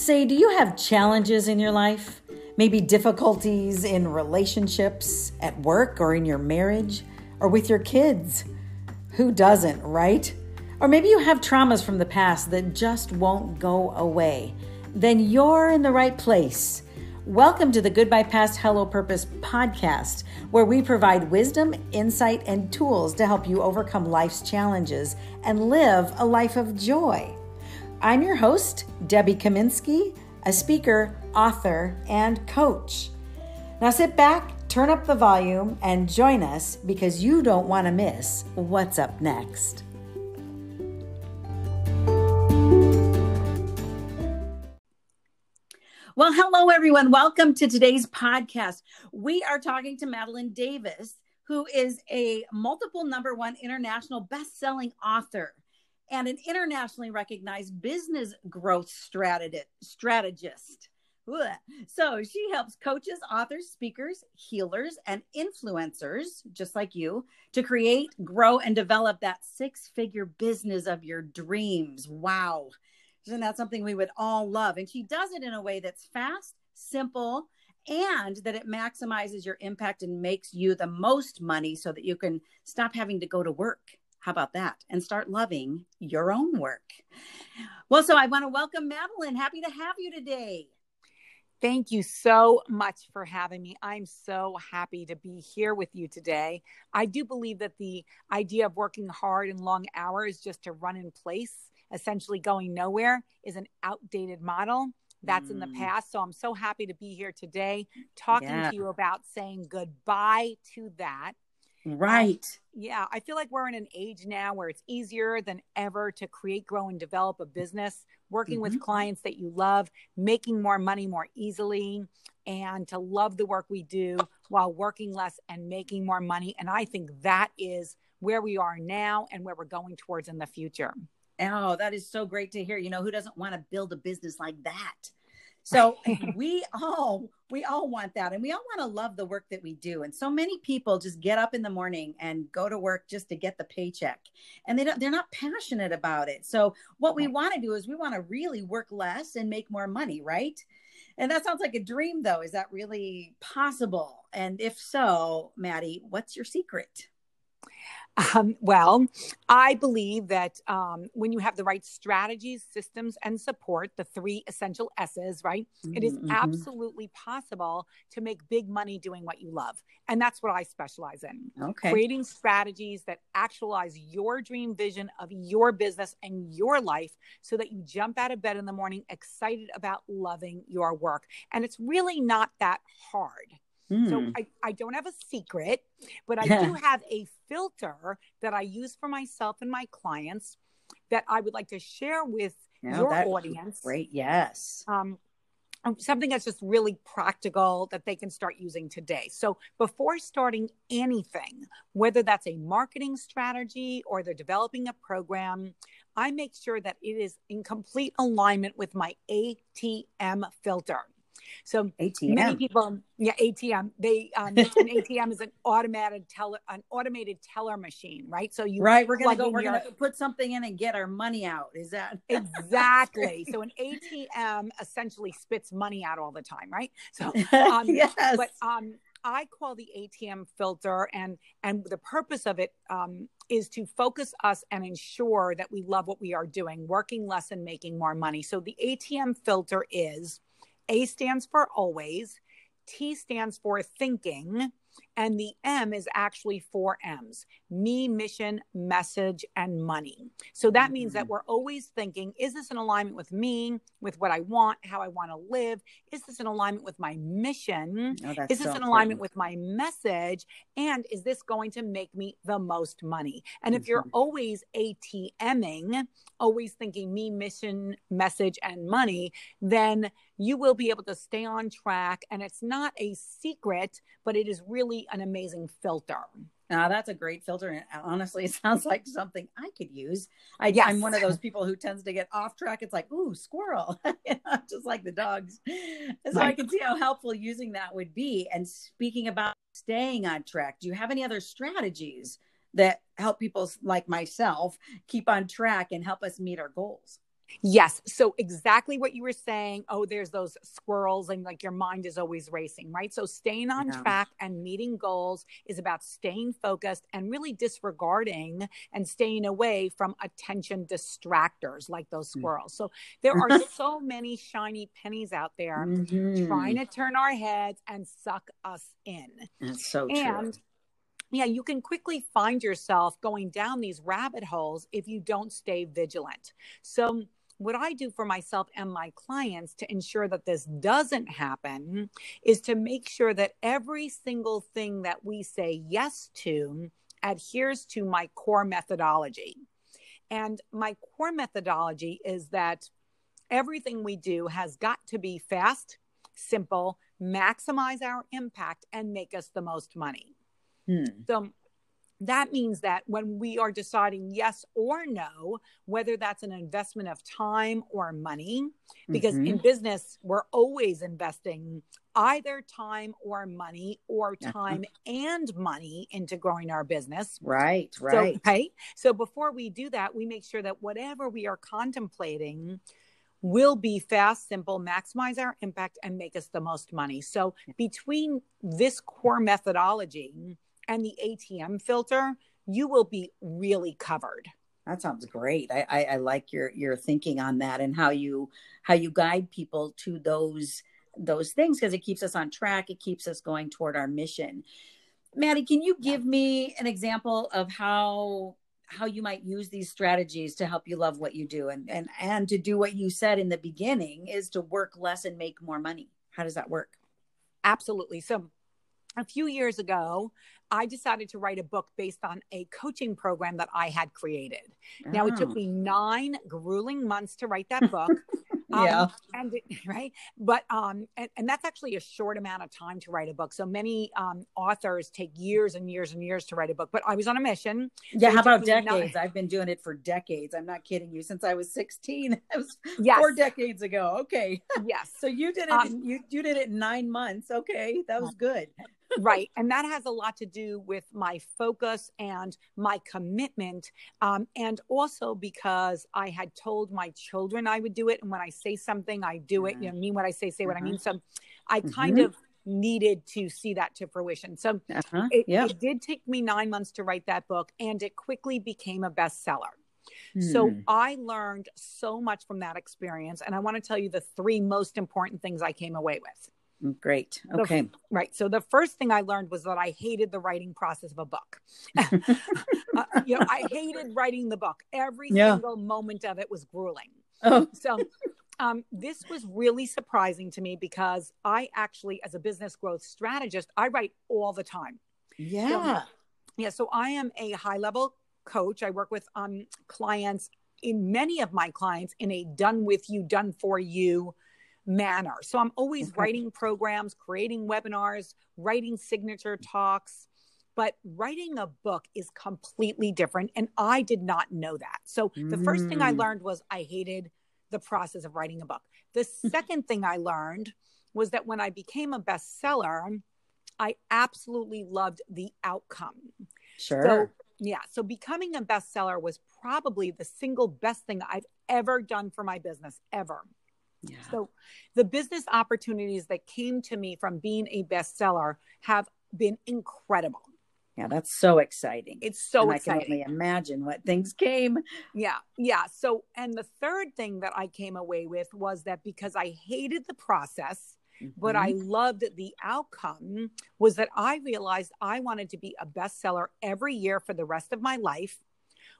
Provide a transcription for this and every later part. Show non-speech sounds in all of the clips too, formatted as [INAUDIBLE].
Say, do you have challenges in your life? Maybe difficulties in relationships, at work, or in your marriage, or with your kids? Who doesn't, right? Or maybe you have traumas from the past that just won't go away. Then you're in the right place. Welcome to the Goodbye Past Hello Purpose podcast, where we provide wisdom, insight, and tools to help you overcome life's challenges and live a life of joy. I'm your host, Debbie Kaminsky, a speaker, author, and coach. Now sit back, turn up the volume, and join us because you don't want to miss what's up next. Well, hello, everyone. Welcome to today's podcast. We are talking to Madeline Davis, who is a multiple number one international best selling author and an internationally recognized business growth strategist. So she helps coaches, authors, speakers, healers, and influencers, just like you, to create, grow, and develop that six figure business of your dreams. Wow. Isn't that something we would all love? And she does it in a way that's fast, simple, and that it maximizes your impact and makes you the most money so that you can stop having to go to work how about that? And start loving your own work. Well, so I want to welcome Madeline. Happy to have you today. Thank you so much for having me. I'm so happy to be here with you today. I do believe that the idea of working hard and long hours just to run in place, essentially going nowhere, is an outdated model. That's mm. in the mm. past. So I'm so happy to be here today talking yeah. to you about saying goodbye to that Right. Yeah, I feel like we're in an age now where it's easier than ever to create, grow, and develop a business, working mm-hmm. with clients that you love, making more money more easily, and to love the work we do while working less and making more money. And I think that is where we are now and where we're going towards in the future. Oh, that is so great to hear. You know, who doesn't want to build a business like that? So [LAUGHS] we all we all want that and we all want to love the work that we do. And so many people just get up in the morning and go to work just to get the paycheck. And they don't they're not passionate about it. So what we want to do is we want to really work less and make more money, right? And that sounds like a dream though. Is that really possible? And if so, Maddie, what's your secret? Um, well, I believe that um, when you have the right strategies, systems, and support, the three essential S's, right, mm-hmm. it is mm-hmm. absolutely possible to make big money doing what you love. And that's what I specialize in. Okay. Creating strategies that actualize your dream vision of your business and your life so that you jump out of bed in the morning excited about loving your work. And it's really not that hard. Mm. So hmm. I, I don't have a secret, but I do [LAUGHS] have a filter that I use for myself and my clients that I would like to share with your audience. Great, yes. Um, um, something that's just really practical that they can start using today. So before starting anything, whether that's a marketing strategy or they're developing a program, I make sure that it is in complete alignment with my ATM filter. So ATM. many people, yeah, ATM. They um, an ATM is an automated teller, an automated teller machine, right? So you right. We're gonna go. We're your, gonna put something in and get our money out. Is that [LAUGHS] exactly? so an ATM essentially spits money out all the time, right? So [LAUGHS] um, yes, but um, I call the ATM filter, and and the purpose of it um, is to focus us and ensure that we love what we are doing, working less and making more money. So the ATM filter is a stands for always, T stands for thinking, and the M is actually four M's me, mission, message, and money. So that means that mm-hmm. we're always thinking is this in alignment with me, with what I want, how I want to live? Is this in alignment with my mission? Oh, is this so in alignment with my message? And is this going to make me the most money? And mm-hmm. if you're mm-hmm. always ATMing, always thinking me, mission, message, and money, then you will be able to stay on track. And it's not a secret, but it is really an amazing filter. Now that's a great filter, and honestly, [LAUGHS] it sounds like something I could use. I, yes. I'm one of those people who tends to get off track. It's like, ooh, squirrel, [LAUGHS] just like the dogs. So right. I can see how helpful using that would be. And speaking about staying on track, do you have any other strategies that help people like myself keep on track and help us meet our goals? Yes. So exactly what you were saying. Oh, there's those squirrels and like your mind is always racing, right? So staying on yeah. track and meeting goals is about staying focused and really disregarding and staying away from attention distractors like those hmm. squirrels. So there are [LAUGHS] so many shiny pennies out there mm-hmm. trying to turn our heads and suck us in. That's so true. And yeah, you can quickly find yourself going down these rabbit holes if you don't stay vigilant. So what I do for myself and my clients to ensure that this doesn't happen is to make sure that every single thing that we say yes to adheres to my core methodology. And my core methodology is that everything we do has got to be fast, simple, maximize our impact, and make us the most money. Hmm. So that means that when we are deciding yes or no, whether that's an investment of time or money, because mm-hmm. in business, we're always investing either time or money or time and money into growing our business. Right, right. So, right. So before we do that, we make sure that whatever we are contemplating will be fast, simple, maximize our impact, and make us the most money. So between this core methodology, and the ATM filter, you will be really covered. That sounds great. I, I, I like your your thinking on that and how you how you guide people to those those things because it keeps us on track. It keeps us going toward our mission. Maddie, can you give me an example of how how you might use these strategies to help you love what you do and and and to do what you said in the beginning is to work less and make more money. How does that work? Absolutely. So a few years ago, I decided to write a book based on a coaching program that I had created. Oh. Now, it took oh. me nine grueling months to write that [LAUGHS] book. yeah. Um, and [LAUGHS] right. But, um, and, and, that's actually a short amount of time to write a book. So many um, authors take years and years and years to write a book, but I was on a mission. Yeah. So how about decades? Nine... I've been doing it for decades. I'm not kidding you. Since I was 16, [LAUGHS] it was yes. four decades ago. Okay. Yes. so you did it, um, you, you did it in nine months. Okay. That was good right. And that has a lot to do with my focus and my commitment. Um, and also because I had told my children I would do it. And when I say something, I do it. You know, mean what I say, say what I mean. So I kind mm-hmm. of needed to see that to fruition. So uh-huh. it, yeah. it, did take me nine months to write that book, and it quickly became a bestseller. Hmm. So I learned so much from that experience. And I want to tell you the three most important things I came away with. Great. Okay. The, right. So the first thing I learned was that I hated the writing process of a book. [LAUGHS] [LAUGHS] uh, you know, I hated writing the book. Every yeah. single moment of it was grueling. Oh. So um, this was really surprising to me because I actually, as a business growth strategist, I write all the time. Yeah. So, yeah. So I am a high level coach. I work with um, clients in many of my clients in a done with you, done for you manner. So I'm always okay. writing programs, creating webinars, writing signature talks. But writing a book is completely different. And I did not know that. So the mm. first thing I mm. learned was I hated the process of writing a book. The [LAUGHS] second thing I learned was that when I became a bestseller, I absolutely loved the outcome. Sure. So, yeah. So becoming a bestseller was probably the single best thing I've ever done for my business, ever. Yeah. So the business opportunities that came to me from being a bestseller have been incredible. Yeah, that's so exciting. It's so and exciting. I can only imagine what things came. Yeah, yeah. So, and the third thing that I came away with was that because I hated the process, mm-hmm. but I loved the outcome, was that I realized I wanted to be a bestseller every year for the rest of my life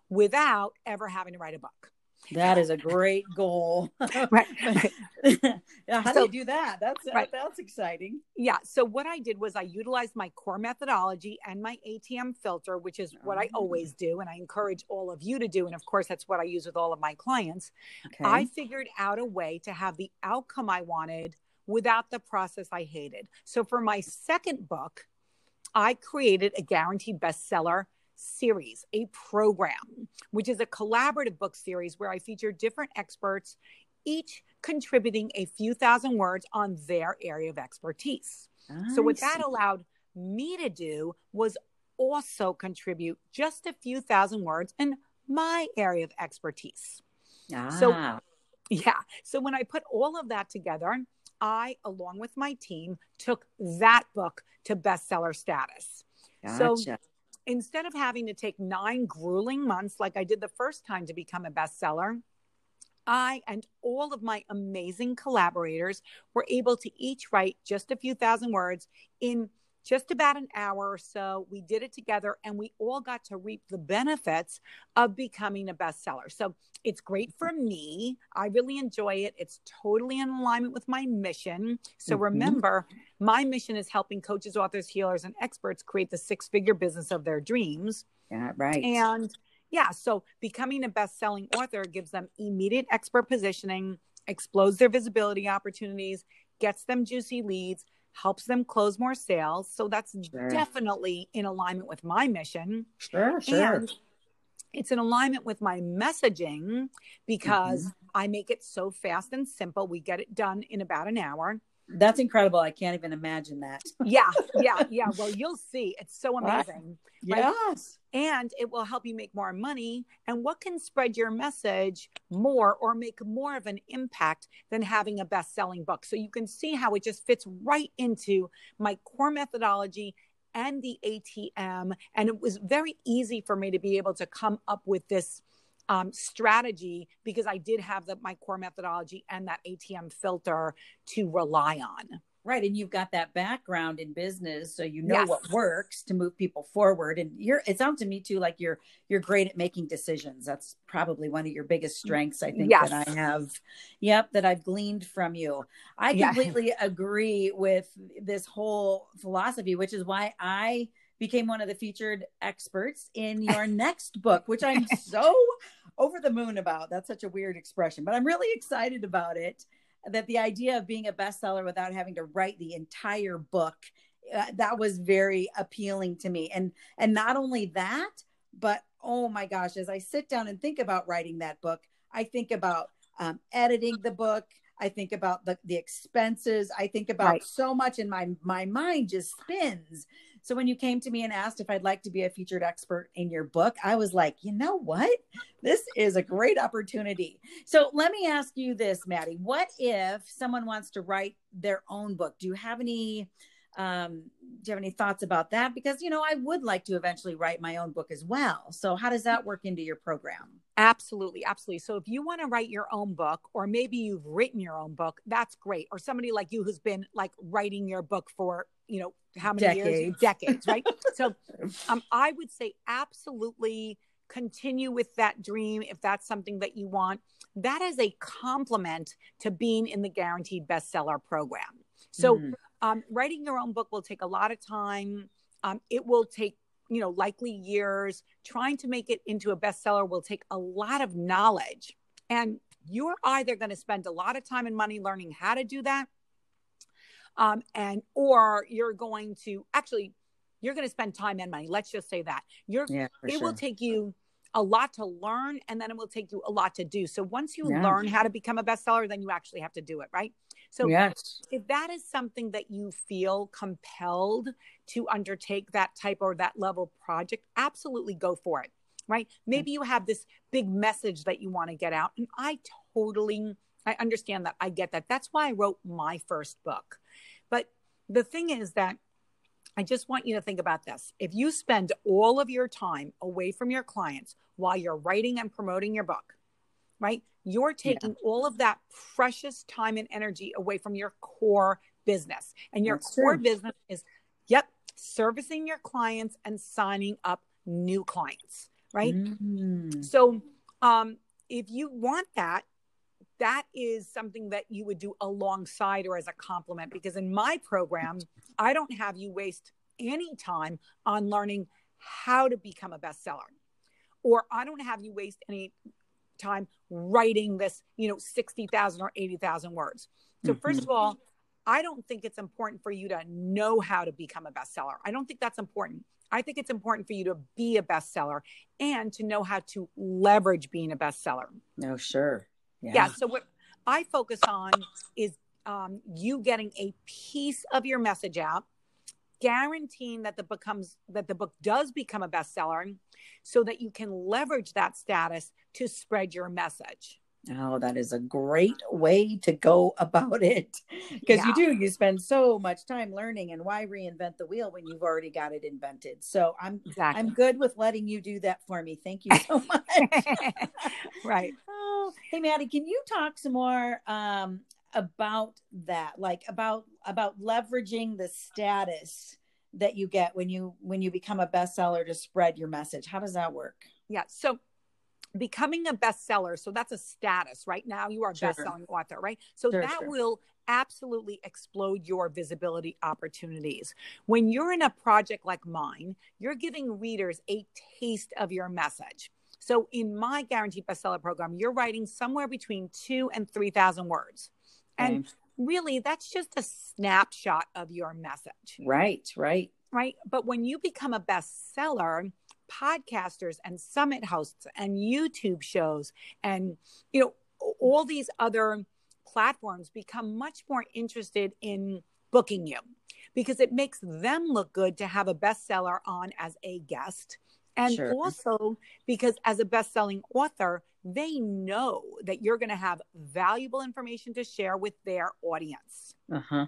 without ever having to write a book. That is a great goal. [LAUGHS] right. [LAUGHS] yeah, how so, do you do that? That's uh, right. that's exciting. Yeah. So what I did was I utilized my core methodology and my ATM filter, which is what I oh. always do, and I encourage all of you to do. And of course, that's what I use with all of my clients. Okay. I figured out a way to have the outcome I wanted without the process I hated. So for my second book, I created a guaranteed bestseller series, a program, which is a collaborative book series where I feature different experts, each contributing a few thousand words on their area of expertise. I so, what see. that allowed me to do was also contribute just a few thousand words in my area of expertise. Ah. So, Yeah. So when I put all of that together, I, along with my team, took that book to bestseller status. Gotcha. So instead of having to take nine grueling months like I did the first time to become a bestseller, I and all of my amazing collaborators were able to each write just a few thousand words in just about an hour or so. We did it together and we all got to reap the benefits of becoming a bestseller. So it's great for me. I really enjoy it. It's totally in alignment with my mission. So mm-hmm. remember, my mission is helping coaches, authors, healers, and experts create the six figure business of their dreams. Yeah, right. And yeah, so becoming a best selling author gives them immediate expert positioning, explodes their visibility opportunities, gets them juicy leads helps them close more sales. So that's sure. definitely in alignment with my mission. Sure, sure. And it's in alignment with my messaging because mm-hmm. I make it so fast and simple. We get it done in about an hour. That's incredible. I can't even imagine that. [LAUGHS] yeah, yeah, yeah. Well, you'll see. It's so amazing. Right? Yes. And it will help you make more money. And what can spread your message more or make more of an impact than having a best selling book? So you can see how it just fits right into my core methodology and the ATM. And it was very easy for me to be able to come up with this um, strategy because I did have the, my core methodology and that ATM filter to rely on. Right. And you've got that background in business. So you know yes. what works to move people forward. And you're it sounds to me too like you're you're great at making decisions. That's probably one of your biggest strengths, I think, yes. that I have. Yep, that I've gleaned from you. I completely yeah. agree with this whole philosophy, which is why I became one of the featured experts in [LAUGHS] your next book, which I'm so over the moon about. That's such a weird expression, but I'm really excited about it. That the idea of being a bestseller without having to write the entire book, uh, that was very appealing to me. And and not only that, but oh my gosh, as I sit down and think about writing that book, I think about um, editing the book. I think about the, the expenses. I think about right. so much, and my my mind just spins so when you came to me and asked if I'd like to be a featured expert in your book, I was like, you know what? This is a great opportunity. So let me ask you this, Maddie. What if someone wants to write their own book? Do you have any um do you have any thoughts about that? Because you know i would like to eventually write my own book as well. So how does that work into your program? Absolutely absolutely. So if you want to write your own book or maybe you've written your own book that's great. Or somebody like you who's been like writing your book for you know how many decades. years decades right? [LAUGHS] So um, i would say absolutely continue with that dream if that's something that you want. That is a complement to being in the guaranteed bestseller program. So mm. Um, writing your own book will take a lot of time. Um, it will take you know likely years. Trying to make it into a bestseller will take a lot of knowledge. And you're either going to spend a lot of time and money learning how to do that um, and or you're going to actually you're going to spend time and money. Let's just say that. You're yeah, it sure. will take you a lot to learn and then it will take you a lot to do. So once you yeah. learn how to become a bestseller then you actually have to do it right? So yes. if that is something that you feel compelled to undertake that type or that level project absolutely go for it right? Maybe you have this big message that you want to get out and i totally i understand that i get that. That's why i wrote my first book. But the thing is that I just want you to think about this. If you spend all of your time away from your clients while you're writing and promoting your book, right? You're taking yeah. all of that precious time and energy away from your core business. And your That's core true. business is, yep, servicing your clients and signing up new clients, right? Mm-hmm. So, um, if you want that, that is something that you would do alongside or as a complement because in my program i don't have you waste any time on learning how to become a bestseller or i don't have you waste any time writing this you know 60,000 or 80,000 words so mm-hmm. first of all i don't think it's important for you to know how to become a bestseller i don't think that's important I think it's important for you to be a bestseller and to know how to leverage being a bestseller. No, sure. Yeah. yeah so what I focus on is um, you getting a piece of your message out, guaranteeing that the book comes that the book does become a bestseller, so that you can leverage that status to spread your message. Oh, that is a great way to go [LAUGHS] about it. Because yeah. you do, you spend so much time learning and why reinvent the wheel when you've already got it invented. So I'm exactly. I'm good with letting you do that for me. Thank you so much. [LAUGHS] right. [LAUGHS] Oh, hey Maddie, can you talk some more um, about that? Like about about leveraging the status that you get when you when you become a bestseller to spread your message. How does that work? Yeah. So becoming a bestseller so that's a status right? Now you are a sure. best-selling author right? So sure, that sure. will absolutely explode your visibility opportunities. When you're in a project like mine you're giving readers a taste of your message. So in my guaranteed bestseller program you're writing somewhere between two and three thousand words. And really that's just a snapshot of your message. Right right. Right? But when you become a bestseller podcasters and summit hosts and YouTube shows and you know all these other platforms become much more interested in booking you because it makes them look good to have a bestseller on as a guest and sure. also because as a best-selling author they know that you're going to have valuable information to share with their audience uh-huh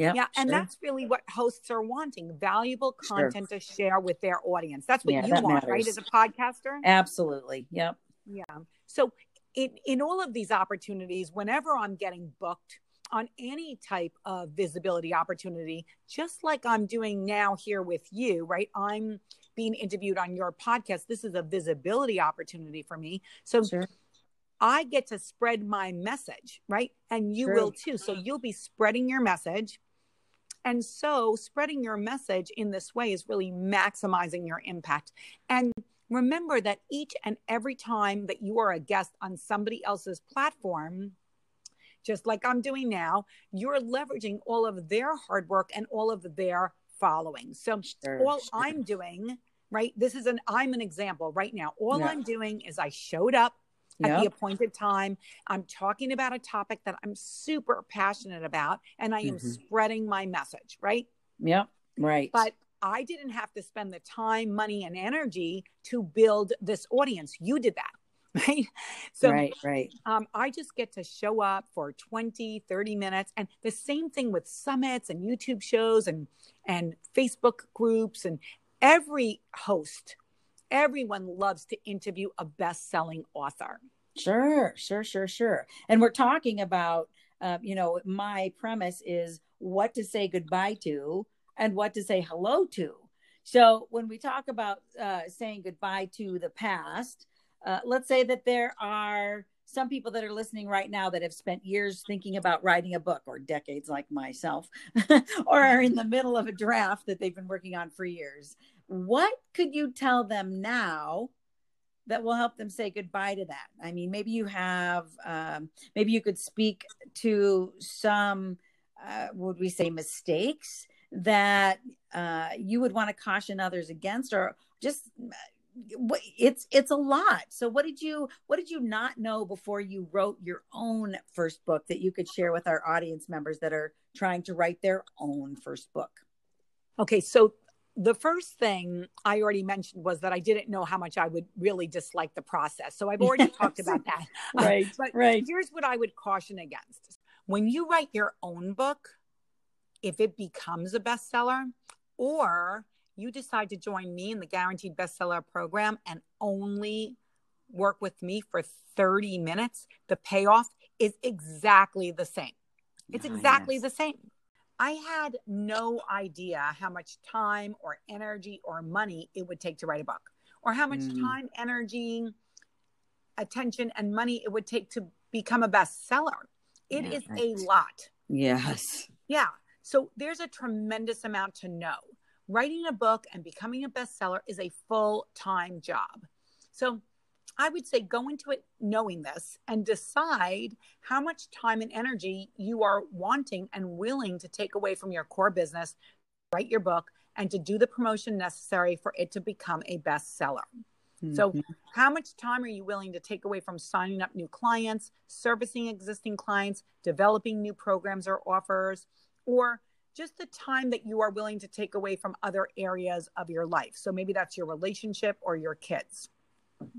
yeah. Yeah. And that's really what hosts are wanting valuable content sure. to share with their audience. That's what yeah, you that want, matters. right? As a podcaster? Absolutely. Yep. Yeah. So, in, in all of these opportunities, whenever I'm getting booked on any type of visibility opportunity, just like I'm doing now here with you, right? I'm being interviewed on your podcast. This is a visibility opportunity for me. So, sure. I get to spread my message, right? And you True. will too. So you'll be spreading your message. And so spreading your message in this way is really maximizing your impact. And remember that each and every time that you are a guest on somebody else's platform, just like I'm doing now, you're leveraging all of their hard work and all of their following. So sure, all sure. I'm doing, right? This is an I'm an example right now. All yeah. I'm doing is I showed up yep. at the appointed time. I'm talking about a topic that I'm super passionate about and I am mm-hmm. spreading my message, right? Yep. Right. But I didn't have to spend the time, money, and energy to build this audience. You did that. [LAUGHS] Right. So, right, right. Um, I just get to show up for 20, 30 minutes. And the same thing with summits and YouTube shows and, and Facebook groups and every host everyone loves to interview a best-selling author. Sure, sure, sure, sure. And we're talking about, uh, you know, my premise is what to say goodbye to and what to say hello to. So when we talk about uh, saying goodbye to the past, uh, let's say that there are some people that are listening right now that have spent years thinking about writing a book or decades like myself [LAUGHS] or are in the middle of a draft that they've been working on for years what could you tell them now that will help them say goodbye to that? I mean maybe you have um, maybe you could speak to some uh, would we say mistakes that uh, you would want to caution others against or just it's it's a lot. So what did you what did you not know before you wrote your own first book that you could share with our audience members that are trying to write their own first book? Okay so the first thing I already mentioned was that I didn't know how much I would really dislike the process. So I've already talked about that. [LAUGHS] Uh, right. but right. here's what I would caution against. When you write your own book, if it becomes a bestseller or you decide to join me in the guaranteed bestseller program and only work with me for 30 minutes, the payoff is exactly the same. It's exactly yes. the same. I had no idea how much time or energy or money it would take to write a book, or how much mm. time, energy, attention, and money it would take to become a bestseller. It yeah, is right. a lot. Yes. Yeah. So there's a tremendous amount to know. Writing a book and becoming a bestseller is a full time job. So I would say go into it knowing this and decide how much time and energy you are wanting and willing to take away from your core business, write your book, and to do the promotion necessary for it to become a bestseller. Mm-hmm. So, how much time are you willing to take away from signing up new clients, servicing existing clients, developing new programs or offers, or just the time that you are willing to take away from other areas of your life? So, maybe that's your relationship or your kids.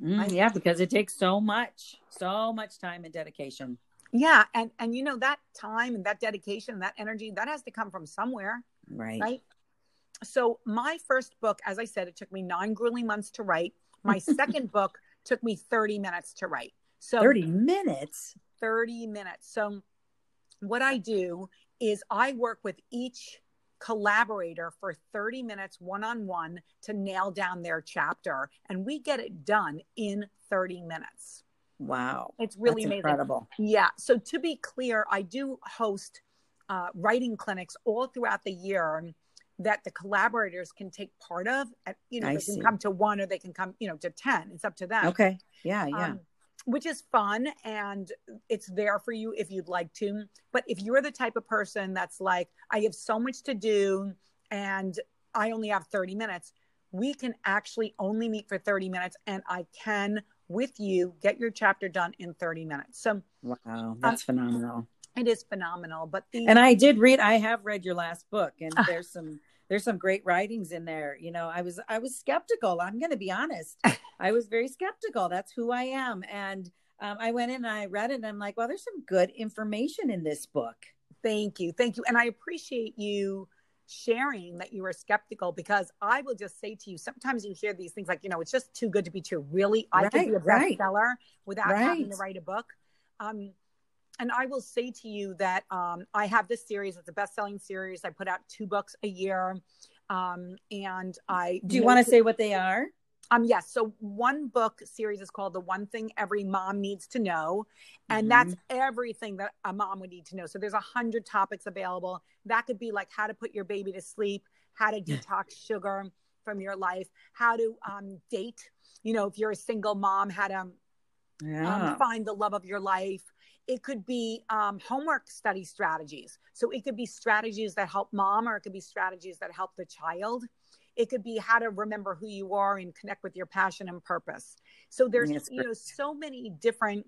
Mm, yeah, because it takes so much, so much time and dedication. Yeah, and and you know that time and that dedication, that energy, that has to come from somewhere. Right. Right. So my first book, as I said, it took me nine grueling months to write. My [LAUGHS] second book took me 30 minutes to write. So 30 minutes. 30 minutes. So what I do is I work with each collaborator for 30 minutes one on one to nail down their chapter. And we get it done in 30 minutes. Wow. It's really That's amazing. incredible. Yeah. So to be clear, I do host uh, writing clinics all throughout the year that the collaborators can take part of. At, you know, I they see. can come to one or they can come, you know, to 10. It's up to them. Okay. Yeah. Yeah. Um, which is fun and it's there for you if you'd like to. But if you're the type of person that's like, I have so much to do and I only have 30 minutes, we can actually only meet for 30 minutes and I can, with you, get your chapter done in 30 minutes. So wow. Um, that's phenomenal. it is phenomenal. But the, And I did read, I have read your last book and there's some, there's some great writings in there. You know, I was, I was skeptical. I'm going to be honest. [LAUGHS] I was very skeptical. That's who I am. And um, I went in and I read it and I'm like, well, there's some good information in this book. Thank you. Thank you. And I appreciate you sharing that you were skeptical because I will just say to you, sometimes you hear these things like, you know, it's just too good to be true. Really, I could be a Right, right. bestseller without having to write a book. Um, and I will say to you that um, I have this series. It's a best-selling series. I put out two books a year, um, and I Do you want to say what they are? um, yes. So one book series is called "The One Thing Every Mom Needs to Know," and Mhm. that's everything that a mom would need to know. So there's a hundred topics available. That could be like how to put your baby to sleep, how to detox sugar from your life, how to um, date. You know, if you're a single mom, how to Yeah. um, find the love of your life. It could be um, homework study strategies. So it could be strategies that help mom, or it could be strategies that help the child. It could be how to remember who you are and connect with your passion and purpose. So there's That's you know so many different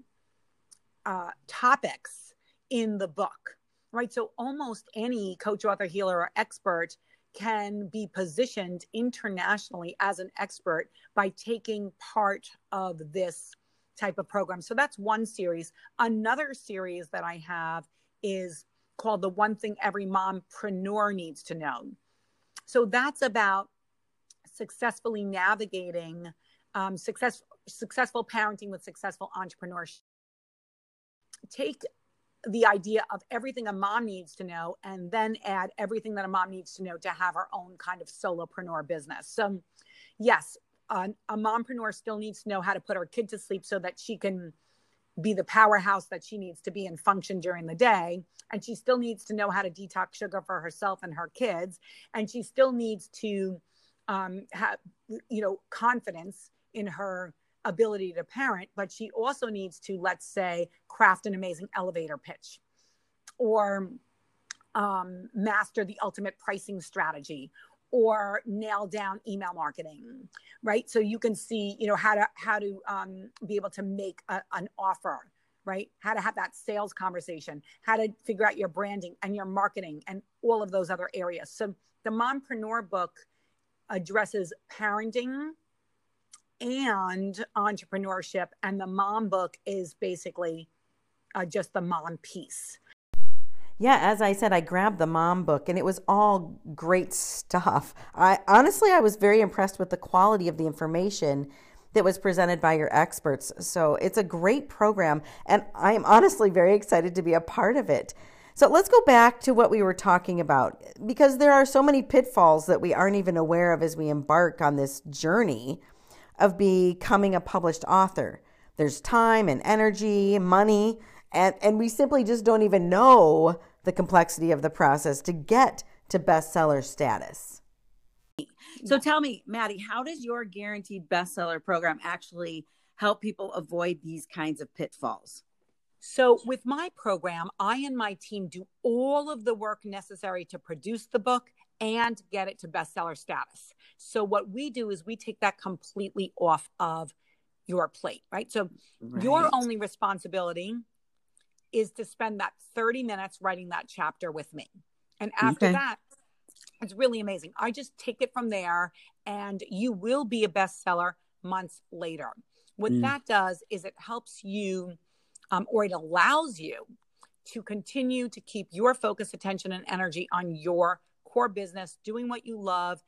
uh, topics in the book, right? So almost any coach, author, healer, or expert can be positioned internationally as an expert by taking part of this type of program. So that's one series. Another series that I have is called The One Thing Every Mompreneur Needs to Know. So that's about successfully navigating um, success, successful parenting with successful entrepreneurship. Take the idea of everything a mom needs to know and then add everything that a mom needs to know to have her own kind of solopreneur business. So, yes, a, a mompreneur still needs to know how to put her kid to sleep so that she can be the powerhouse that she needs to be and function during the day. And she still needs to know how to detox sugar for herself and her kids. And she still needs to um, have, you know, confidence in her ability to parent, but she also needs to, let's say, craft an amazing elevator pitch or um, master the ultimate pricing strategy or nail down email marketing right? So you can see you know how to how to um, be able to make a, an offer right? How to have that sales conversation how to figure out your branding and your marketing and all of those other areas. So the mompreneur book addresses parenting and entrepreneurship and the mom book is basically uh, just the mom piece Yeah, as I said, I grabbed the mom book and it was all great stuff. I honestly I was very impressed with the quality of the information that was presented by your experts. So, it's a great program and I am honestly very excited to be a part of it. So, let's go back to what we were talking about because there are so many pitfalls that we aren't even aware of as we embark on this journey of becoming a published author. There's time and energy, money, and, and we simply just don't even know the complexity of the process to get to bestseller status. So tell me, Maddie, how does your guaranteed bestseller program actually help people avoid these kinds of pitfalls? So, with my program, I and my team do all of the work necessary to produce the book and get it to bestseller status. So, what we do is we take that completely off of your plate, right? So, your only responsibility is to spend that 30 minutes writing that chapter with me. And after Okay. that, it's really amazing. I just take it from there and you will be a bestseller months later. what mm. that does is it helps you um, or it allows you to continue to keep your focus, attention, and energy on your core business, doing what you love,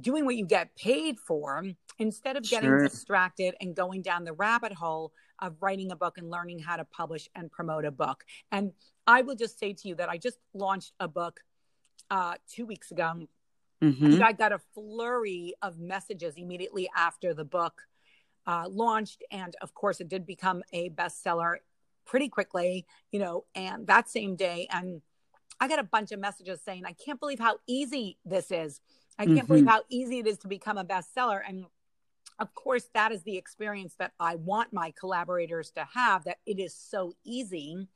doing what you get paid for, instead of getting sure. distracted and going down the rabbit hole of writing a book and learning how to publish and promote a book. And I will just say to you that I just launched a book uh, two weeks ago. Mm-hmm. I got a flurry of messages immediately after the book uh, launched. And of course, it did become a bestseller pretty quickly, you know, and that same day. And I got a bunch of messages saying, I can't believe how easy this is. I can't mm-hmm. believe how easy it is to become a bestseller. And of course, that is the experience that I want my collaborators to have that it is so easy.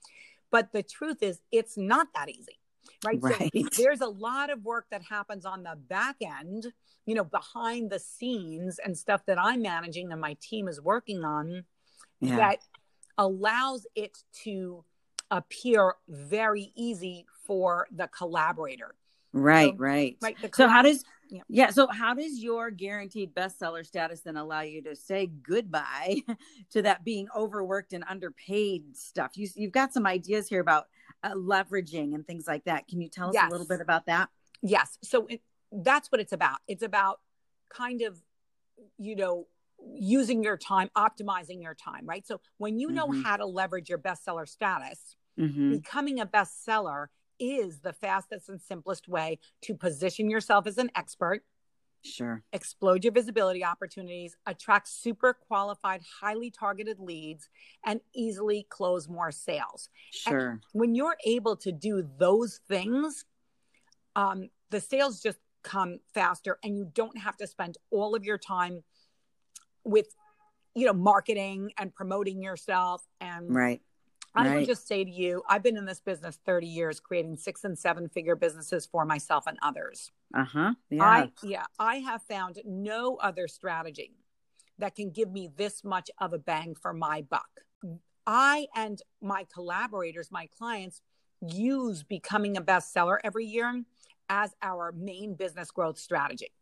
But the truth is, it's not that easy. Right? right. So there's a lot of work that happens on the back end, you know, behind the scenes and stuff that I'm managing and my team is working on yeah. that allows it to appear very easy for the collaborator. Right, so, right. Right. So how does yeah. yeah, so how does your guaranteed bestseller status then allow you to say goodbye [LAUGHS] to that being overworked and underpaid stuff? You you've got some ideas here about uh, leveraging and things like that. Can you tell us yes. a little bit about that? Yes. So it, that's what it's about. It's about kind of you know using your time, optimizing your time, right? So when you know mm-hmm. how to leverage your bestseller status, mm-hmm. becoming a bestseller is the fastest and simplest way to position yourself as an expert. Sure. Explode your visibility opportunities, attract super qualified, highly targeted leads, and easily close more sales. Sure. And when you're able to do those things, um, the sales just come faster and you don't have to spend all of your time with you know marketing and promoting yourself and right I right. would just say to you, I've been in this business 30 years, creating six and seven figure businesses for myself and others. Uh huh. Yeah. I, yeah. I have found no other strategy that can give me this much of a bang for my buck. I and my collaborators, my clients, use becoming a bestseller every year as our main business growth strategy.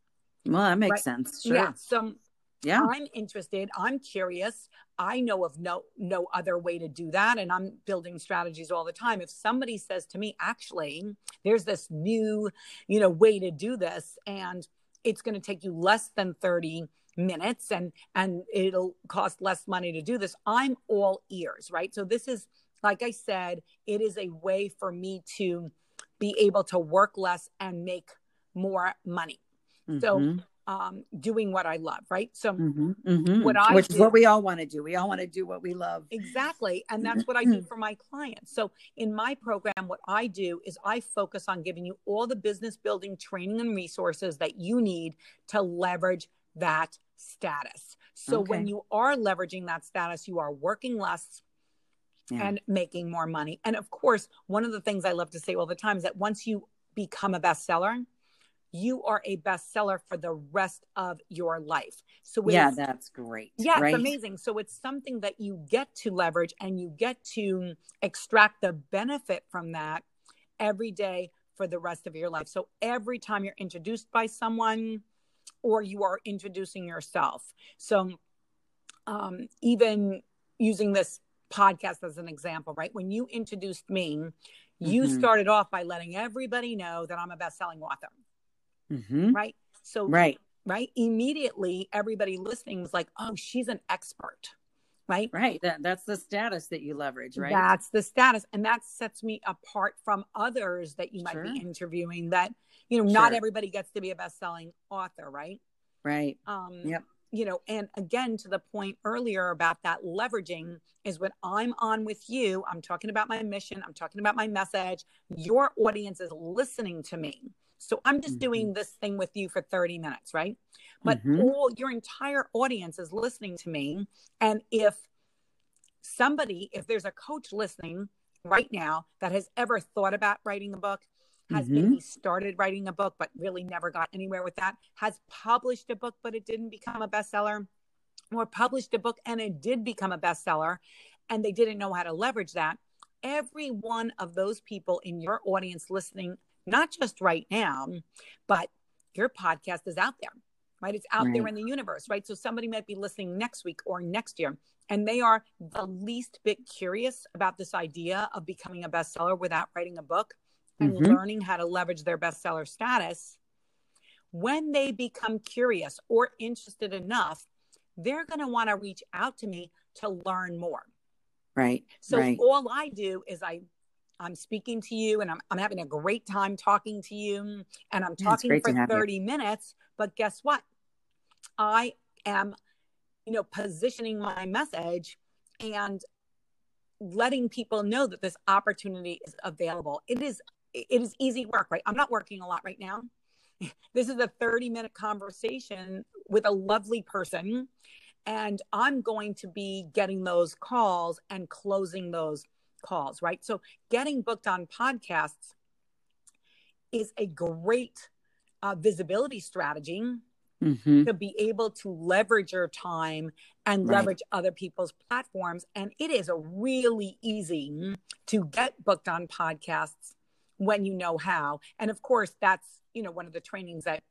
Well, that makes right? sense. Sure. Yeah. So yeah. I'm interested. I'm curious. I know of no no other way to do that and i'm building strategies all the time. If somebody says to me actually there's this new you know way to do this and it's going to take you less than 30 minutes and and it'll cost less money to do this i'm all ears right? So this is like i said it is a way for me to be able to work less and make more money. Mm-hmm. so um, doing what I love, right? So, mm-hmm, mm-hmm. what I which do, is what we all want to do. We all want to do what we love. Exactly, and that's what I do for my clients. So, in my program, what I do is I focus on giving you all the business building training and resources that you need to leverage that status. So, okay. when you are leveraging that status, you are working less. Yeah. And making more money. And of course, one of the things I love to say all the time is that once you become a bestseller, you are a bestseller for the rest of your life. So yeah, that's great. Yeah, right? it's amazing. So it's something that you get to leverage and you get to extract the benefit from that every day for the rest of your life. So every time you're introduced by someone or you are introducing yourself. So um, even using this podcast as an example, right? When you introduced me, you mm-hmm. started off by letting everybody know that I'm a best-selling author mm-hmm. right? So, right, right, immediately everybody listening was like, "Oh, she's an expert." Right, right. That, that's the status that you leverage, right? That's the status, and that sets me apart from others that you might sure. be interviewing. That you know, sure. not everybody gets to be a best-selling author, right? Right. Um, yep you know, and again, to the point earlier about that leveraging is when I'm on with you, I'm talking about my mission, I'm talking about my message. Your audience is listening to me. So I'm just mm-hmm. doing this thing with you for 30 minutes, right? But mm-hmm. all your entire audience is listening to me. And if somebody, if there's a coach listening right now that has ever thought about writing a book, has mm-hmm. maybe started writing a book but really never got anywhere with that, has published a book but it didn't become a bestseller, or published a book and it did become a bestseller and they didn't know how to leverage that. Every one of those people in your audience listening not just right now, but your podcast is out there. right? It's out right. there in the universe, right? So somebody might be listening next week or next year, and they are the least bit curious about this idea of becoming a bestseller without writing a book and mm-hmm. learning how to leverage their bestseller status. When they become curious or interested enough, they're going to want to reach out to me to learn more. Right. So right. all I do is I I'm speaking to you and I'm, I'm having a great time talking to you and I'm talking for 30 you. minutes. But guess what? I am, you know, positioning my message and letting people know that this opportunity is available. It is it is easy work, right? I'm not working a lot right now. [LAUGHS] This is a 30 minute conversation with a lovely person. And I'm going to be getting those calls and closing those calls, right? So getting booked on podcasts is a great uh, visibility strategy mm-hmm. to be able to leverage your time and right. leverage other people's platforms. And it is a really easy to get booked on podcasts when you know how. And of course, that's, you know, one of the trainings that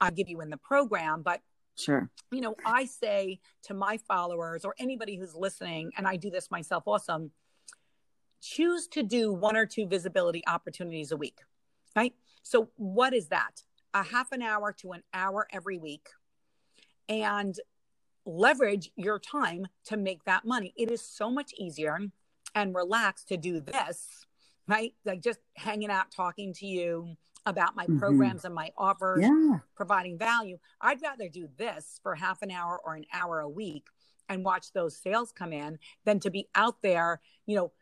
I give you in the program. But Sure. You know, I say to my followers or anybody who's listening, and I do this myself also, choose to do one or two visibility opportunities a week, right? So, what is that? A half an hour to an hour every week, and leverage your time to make that money. It is so much easier and relaxed to do this, right? Like just hanging out, talking to you about my mm-hmm. programs and my offers, yeah. providing value. I'd rather do this for half an hour or an hour a week and watch those sales come in than to be out there, you know,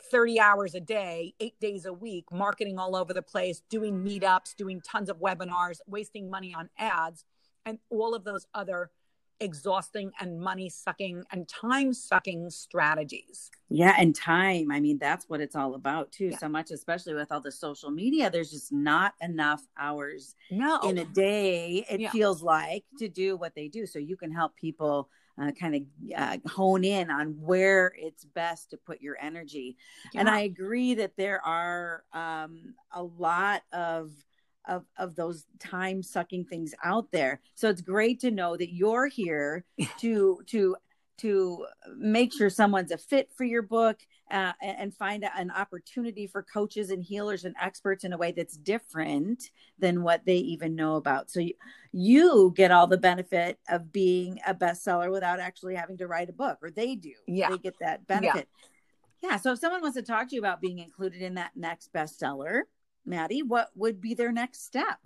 30 hours a day, eight days a week, marketing all over the place, doing meetups, doing tons of webinars, wasting money on ads, and all of those other exhausting and money sucking and time sucking strategies. Yeah, and time. I mean, that's what it's all about too. Yeah. So much, especially with all the social media, there's just not enough hours no. in a day, it yeah. feels like, to do what they do. So you can help people uh, kind of uh, hone in on where it's best to put your energy. Yeah. And I agree that there are um, a lot of of of those time sucking things out there. So it's great to know that you're here [LAUGHS] to to to make sure someone's a fit for your book uh, and find an opportunity for coaches and healers and experts in a way that's different than what they even know about. So you, you get all the benefit of being a bestseller without actually having to write a book, or they do. Yeah. They get that benefit. Yeah. yeah. So if someone wants to talk to you about being included in that next bestseller, Maddie, what would be their next step?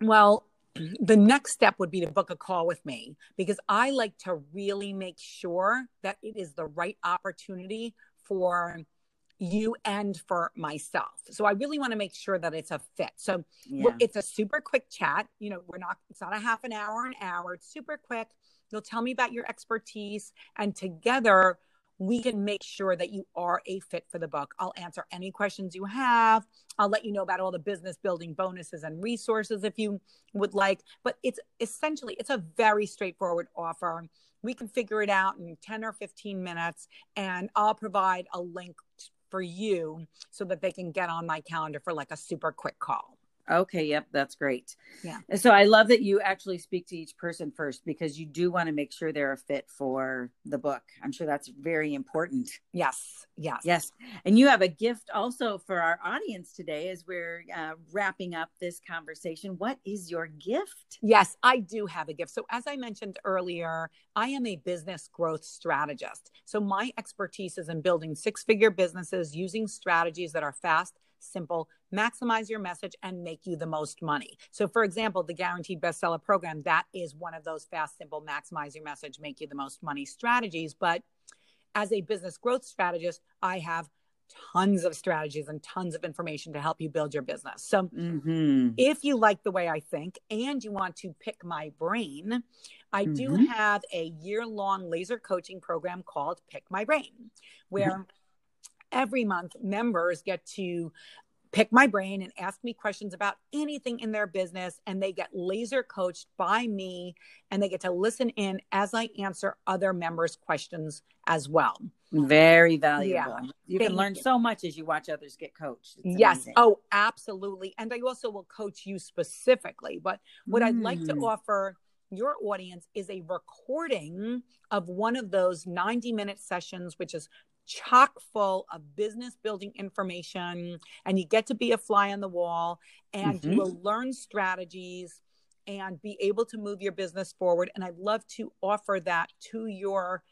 Well, the next step would be to book a call with me because I like to really make sure that it is the right opportunity for you and for myself. So I really want to make sure that it's a fit. So yeah. it's a super quick chat. You know, we're not, it's not a half an hour, an hour. It's super quick. You'll tell me about your expertise and together we can make sure that you are a fit for the book. I'll answer any questions you have. I'll let you know about all the business building bonuses and resources if you would like. But it's essentially it's a very straightforward offer. We can figure it out in 10 or 15 minutes and I'll provide a link for you so that they can get on my calendar for like a super quick call. Okay, yep, that's great. Yeah. So I love that you actually speak to each person first because you do want to make sure they're a fit for the book. I'm sure that's very important. Yes, yes, yes. And you have a gift also for our audience today as we're uh, wrapping up this conversation. What is your gift? Yes, I do have a gift. So as I mentioned earlier, I am a business growth strategist. So my expertise is in building six-figure businesses using strategies that are fast simple, maximize your message, and make you the most money. So, for example, the Guaranteed Bestseller Program, that is one of those fast, simple, maximize your message, make you the most money strategies. But as a business growth strategist, I have tons of strategies and tons of information to help you build your business. So, mm-hmm. if you like the way I think and you want to pick my brain, I mm-hmm. do have a year long laser coaching program called Pick My Brain, where mm-hmm every month members get to pick my brain and ask me questions about anything in their business and they get laser coached by me and they get to listen in as I answer other members questions as well. Very valuable. Yeah. You Thank can learn you. so much as you watch others get coached. It's yes. Amazing. Oh, absolutely. And I also will coach you specifically, but what mm. I'd like to mm. offer your audience is a recording of one of those 90 minute sessions, which is chock full of business building information. And you get to be a fly on the wall and mm-hmm. you will learn strategies and be able to move your business forward. And I'd love to offer that to your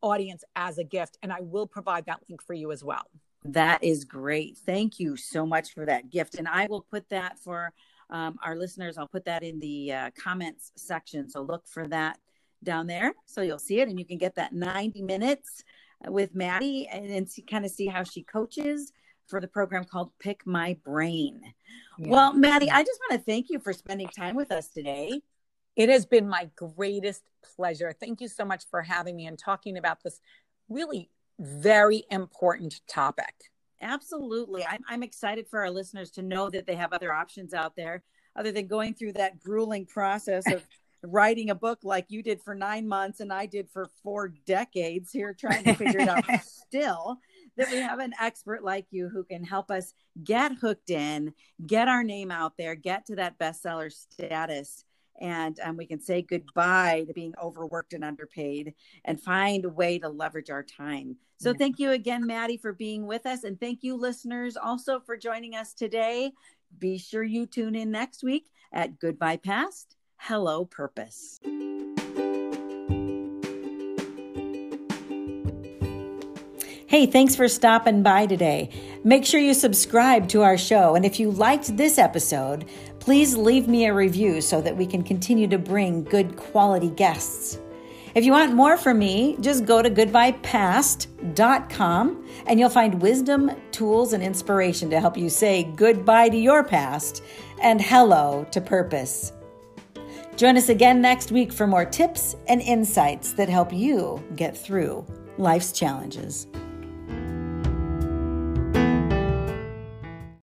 audience as a gift. And I will provide that link for you as well. That is great. Thank you so much for that gift. And I will put that for um, our listeners, I'll put that in the uh, comments section. So look for that down there. So you'll see it and you can get that 90 minutes with Maddie and, and see, kind of see how she coaches for the program called Pick My Brain. Yeah. Well, Maddie, I just want to thank you for spending time with us today. It has been my greatest pleasure. Thank you so much for having me and talking about this really very important topic. Absolutely. I'm, I'm excited for our listeners to know that they have other options out there other than going through that grueling process of [LAUGHS] writing a book like you did for nine months and I did for four decades here trying to figure it out [LAUGHS] still. That we have an expert like you who can help us get hooked in, get our name out there, get to that bestseller status and um, we can say goodbye to being overworked and underpaid and find a way to leverage our time. So, yeah. thank you again, Maddie, for being with us. And thank you, listeners, also for joining us today. Be sure you tune in next week at Goodbye Past, Hello Purpose. Hey, thanks for stopping by today. Make sure you subscribe to our show. And if you liked this episode, please leave me a review so that we can continue to bring good quality guests. If you want more from me, just go to goodbyepast.com and you'll find wisdom, tools, and inspiration to help you say goodbye to your past and hello to purpose. Join us again next week for more tips and insights that help you get through life's challenges.